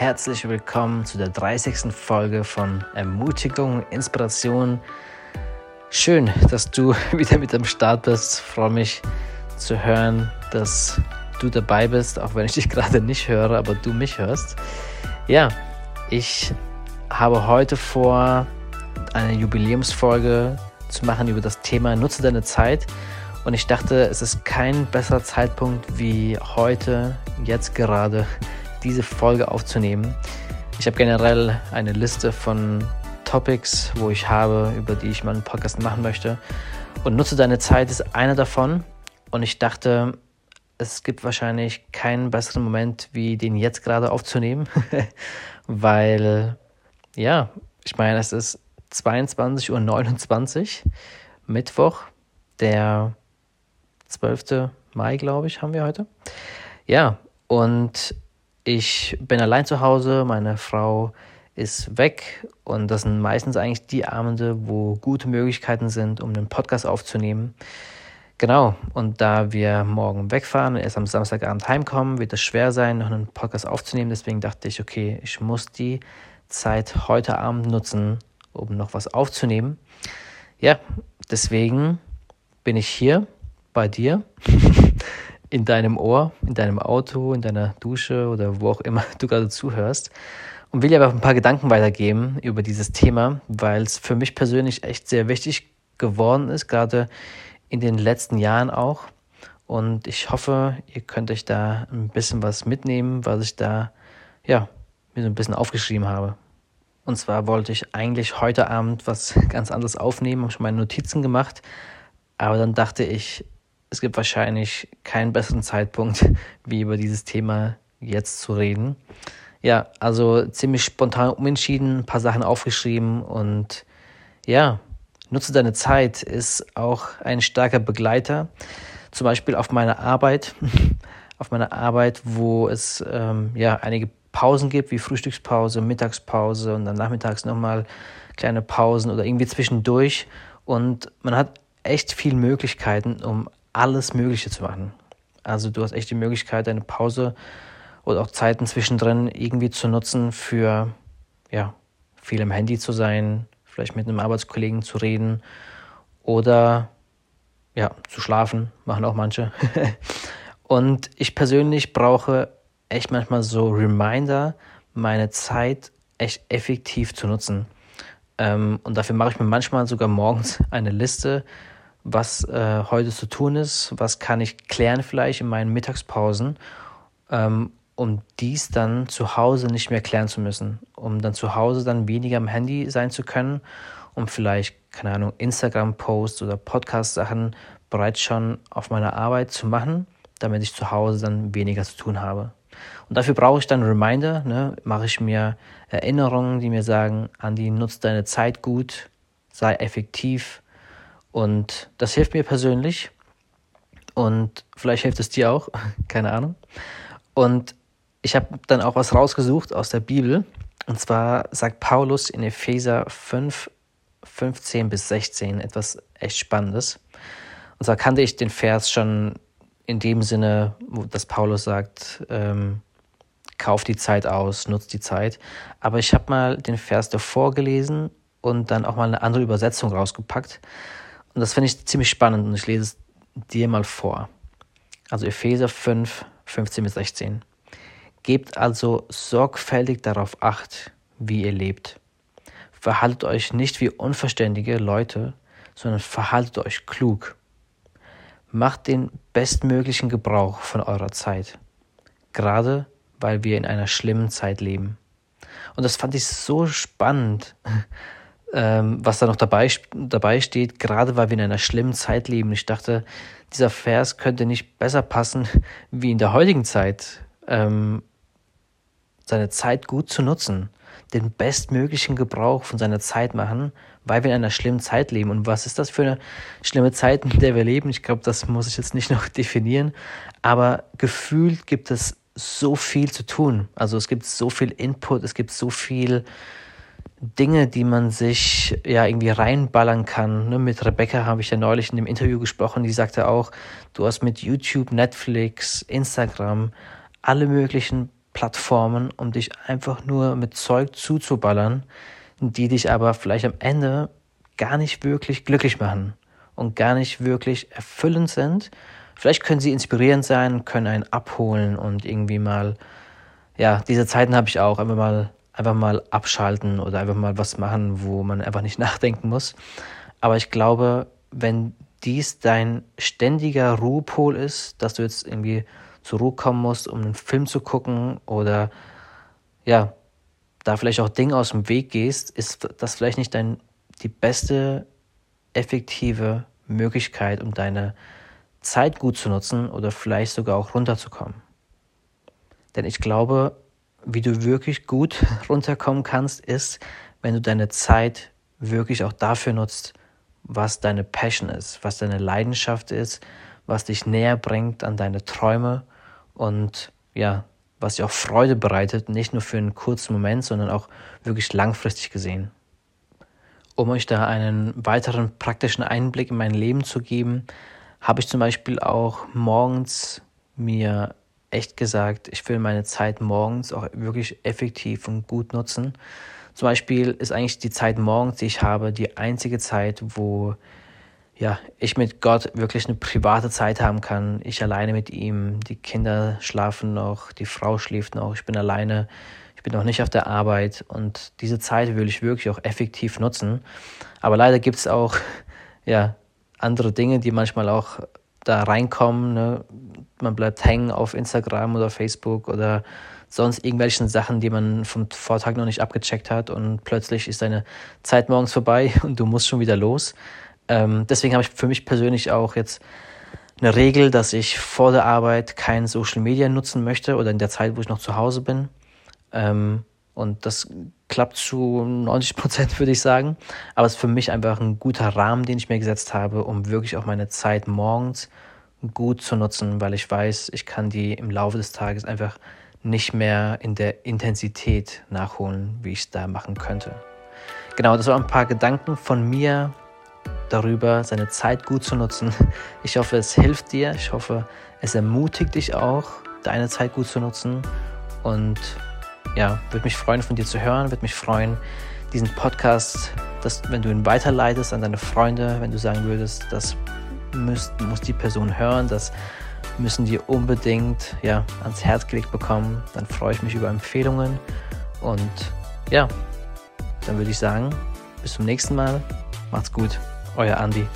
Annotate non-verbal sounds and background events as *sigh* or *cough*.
herzlich willkommen zu der 30. Folge von Ermutigung, Inspiration. Schön, dass du *laughs* wieder mit am Start bist. Ich freue mich zu hören, dass du dabei bist, auch wenn ich dich *laughs* gerade nicht höre, aber du mich hörst. Ja, ich habe heute vor, eine Jubiläumsfolge zu machen über das Thema Nutze deine Zeit. Und ich dachte, es ist kein besserer Zeitpunkt wie heute, jetzt gerade, diese Folge aufzunehmen. Ich habe generell eine Liste von Topics, wo ich habe, über die ich meinen Podcast machen möchte. Und nutze deine Zeit ist einer davon. Und ich dachte, es gibt wahrscheinlich keinen besseren Moment, wie den jetzt gerade aufzunehmen, *laughs* weil, ja, ich meine, es ist 22.29 Uhr, Mittwoch, der 12. Mai, glaube ich, haben wir heute. Ja, und ich bin allein zu Hause, meine Frau ist weg und das sind meistens eigentlich die Abende, wo gute Möglichkeiten sind, um einen Podcast aufzunehmen. Genau, und da wir morgen wegfahren und erst am Samstagabend heimkommen, wird es schwer sein, noch einen Podcast aufzunehmen. Deswegen dachte ich, okay, ich muss die Zeit heute Abend nutzen, um noch was aufzunehmen. Ja, deswegen bin ich hier bei dir in deinem Ohr, in deinem Auto, in deiner Dusche oder wo auch immer *laughs* du gerade zuhörst und will dir aber ein paar Gedanken weitergeben über dieses Thema, weil es für mich persönlich echt sehr wichtig geworden ist, gerade in den letzten Jahren auch. Und ich hoffe, ihr könnt euch da ein bisschen was mitnehmen, was ich da, ja, mir so ein bisschen aufgeschrieben habe. Und zwar wollte ich eigentlich heute Abend was *laughs* ganz anderes aufnehmen, habe schon meine Notizen gemacht, aber dann dachte ich, es gibt wahrscheinlich keinen besseren Zeitpunkt, *laughs* wie über dieses Thema jetzt zu reden. Ja, also ziemlich spontan umentschieden, ein paar Sachen aufgeschrieben und ja, nutze deine Zeit ist auch ein starker Begleiter. Zum Beispiel auf meiner Arbeit, *laughs* auf meiner Arbeit, wo es ähm, ja einige Pausen gibt, wie Frühstückspause, Mittagspause und dann nachmittags nochmal kleine Pausen oder irgendwie zwischendurch. Und man hat echt viele Möglichkeiten, um alles Mögliche zu machen. Also du hast echt die Möglichkeit, deine Pause oder auch Zeiten zwischendrin irgendwie zu nutzen für, ja, viel im Handy zu sein, vielleicht mit einem Arbeitskollegen zu reden oder, ja, zu schlafen, machen auch manche. *laughs* Und ich persönlich brauche echt manchmal so Reminder, meine Zeit echt effektiv zu nutzen. Ähm, und dafür mache ich mir manchmal sogar morgens *laughs* eine Liste was äh, heute zu tun ist, was kann ich klären vielleicht in meinen Mittagspausen, ähm, um dies dann zu Hause nicht mehr klären zu müssen, um dann zu Hause dann weniger am Handy sein zu können, um vielleicht, keine Ahnung, Instagram-Posts oder Podcast-Sachen bereits schon auf meiner Arbeit zu machen, damit ich zu Hause dann weniger zu tun habe. Und dafür brauche ich dann Reminder, ne? mache ich mir Erinnerungen, die mir sagen, Andi, nutzt deine Zeit gut, sei effektiv, und das hilft mir persönlich. Und vielleicht hilft es dir auch, *laughs* keine Ahnung. Und ich habe dann auch was rausgesucht aus der Bibel. Und zwar sagt Paulus in Epheser 5, 15 bis 16 etwas echt Spannendes. Und zwar kannte ich den Vers schon in dem Sinne, dass Paulus sagt, ähm, kauf die Zeit aus, nutzt die Zeit. Aber ich habe mal den Vers davor gelesen und dann auch mal eine andere Übersetzung rausgepackt. Und das finde ich ziemlich spannend und ich lese es dir mal vor. Also Epheser 5, 15 bis 16. Gebt also sorgfältig darauf acht, wie ihr lebt. Verhaltet euch nicht wie unverständige Leute, sondern verhaltet euch klug. Macht den bestmöglichen Gebrauch von eurer Zeit, gerade weil wir in einer schlimmen Zeit leben. Und das fand ich so spannend, ähm, was da noch dabei, dabei steht, gerade weil wir in einer schlimmen Zeit leben. Ich dachte, dieser Vers könnte nicht besser passen, wie in der heutigen Zeit, ähm, seine Zeit gut zu nutzen, den bestmöglichen Gebrauch von seiner Zeit machen, weil wir in einer schlimmen Zeit leben. Und was ist das für eine schlimme Zeit, in der wir leben? Ich glaube, das muss ich jetzt nicht noch *laughs* definieren, aber gefühlt gibt es so viel zu tun. Also es gibt so viel Input, es gibt so viel Dinge, die man sich ja irgendwie reinballern kann. Ne? Mit Rebecca habe ich ja neulich in dem Interview gesprochen, die sagte auch, du hast mit YouTube, Netflix, Instagram alle möglichen Plattformen, um dich einfach nur mit Zeug zuzuballern, die dich aber vielleicht am Ende gar nicht wirklich glücklich machen und gar nicht wirklich erfüllend sind. Vielleicht können sie inspirierend sein, können einen abholen und irgendwie mal, ja, diese Zeiten habe ich auch, einfach mal, einfach mal abschalten oder einfach mal was machen, wo man einfach nicht *laughs* nachdenken muss. Aber ich glaube, wenn dies dein ständiger Ruhepol ist, dass du jetzt irgendwie zur Ruhe kommen musst, um einen Film zu gucken oder ja, da vielleicht auch Dinge aus dem Weg gehst, ist das vielleicht nicht dein, die beste effektive Möglichkeit, um deine Zeit gut zu nutzen oder vielleicht sogar auch runterzukommen. Denn ich glaube, wie du wirklich gut *laughs* runterkommen kannst, ist, wenn du deine Zeit wirklich auch dafür nutzt, was deine Passion ist, was deine Leidenschaft ist, was dich näher bringt an deine Träume und ja, was dir auch Freude bereitet, nicht nur für einen kurzen Moment, sondern auch wirklich langfristig gesehen. Um euch da einen weiteren praktischen Einblick in mein Leben zu geben, habe ich zum Beispiel auch morgens mir echt gesagt, ich will meine Zeit morgens auch wirklich effektiv und gut nutzen. Zum Beispiel ist eigentlich die Zeit morgens, die ich habe, die einzige Zeit, wo ja, ich mit Gott wirklich eine private Zeit haben kann. Ich alleine mit ihm, die Kinder schlafen noch, die Frau schläft noch, ich bin alleine, ich bin noch nicht auf der Arbeit und diese Zeit will ich wirklich auch effektiv nutzen. Aber leider gibt es auch ja, andere Dinge, die manchmal auch da reinkommen. Ne? Man bleibt hängen auf Instagram oder Facebook oder sonst irgendwelchen Sachen, die man vom Vortag noch nicht abgecheckt hat und plötzlich ist deine Zeit morgens vorbei *laughs* und du musst schon wieder los. Ähm, deswegen habe ich für mich persönlich auch jetzt eine Regel, dass ich vor der Arbeit kein Social Media nutzen möchte oder in der Zeit, wo ich noch zu Hause bin. Ähm, und das klappt zu 90 Prozent, *laughs* würde ich sagen. Aber es ist für mich einfach ein guter Rahmen, den ich mir gesetzt habe, um wirklich auch meine Zeit morgens gut zu nutzen, weil ich weiß, ich kann die im Laufe des Tages einfach nicht mehr in der Intensität nachholen, wie ich es da machen könnte. Genau, das waren ein paar Gedanken von mir darüber, seine Zeit gut zu nutzen. *laughs* Ich hoffe, es hilft dir. Ich hoffe, es ermutigt dich auch, deine Zeit gut zu nutzen. Und ja, würde mich freuen, von dir zu hören, würde mich freuen, diesen Podcast, dass, wenn du ihn weiterleitest an deine Freunde, wenn du sagen würdest, das müsst, muss die Person hören, das müssen die unbedingt ja, ans Herz gelegt bekommen, dann freue ich mich über Empfehlungen. Und ja, dann würde ich sagen, bis zum nächsten Mal. Macht's gut, euer Andi.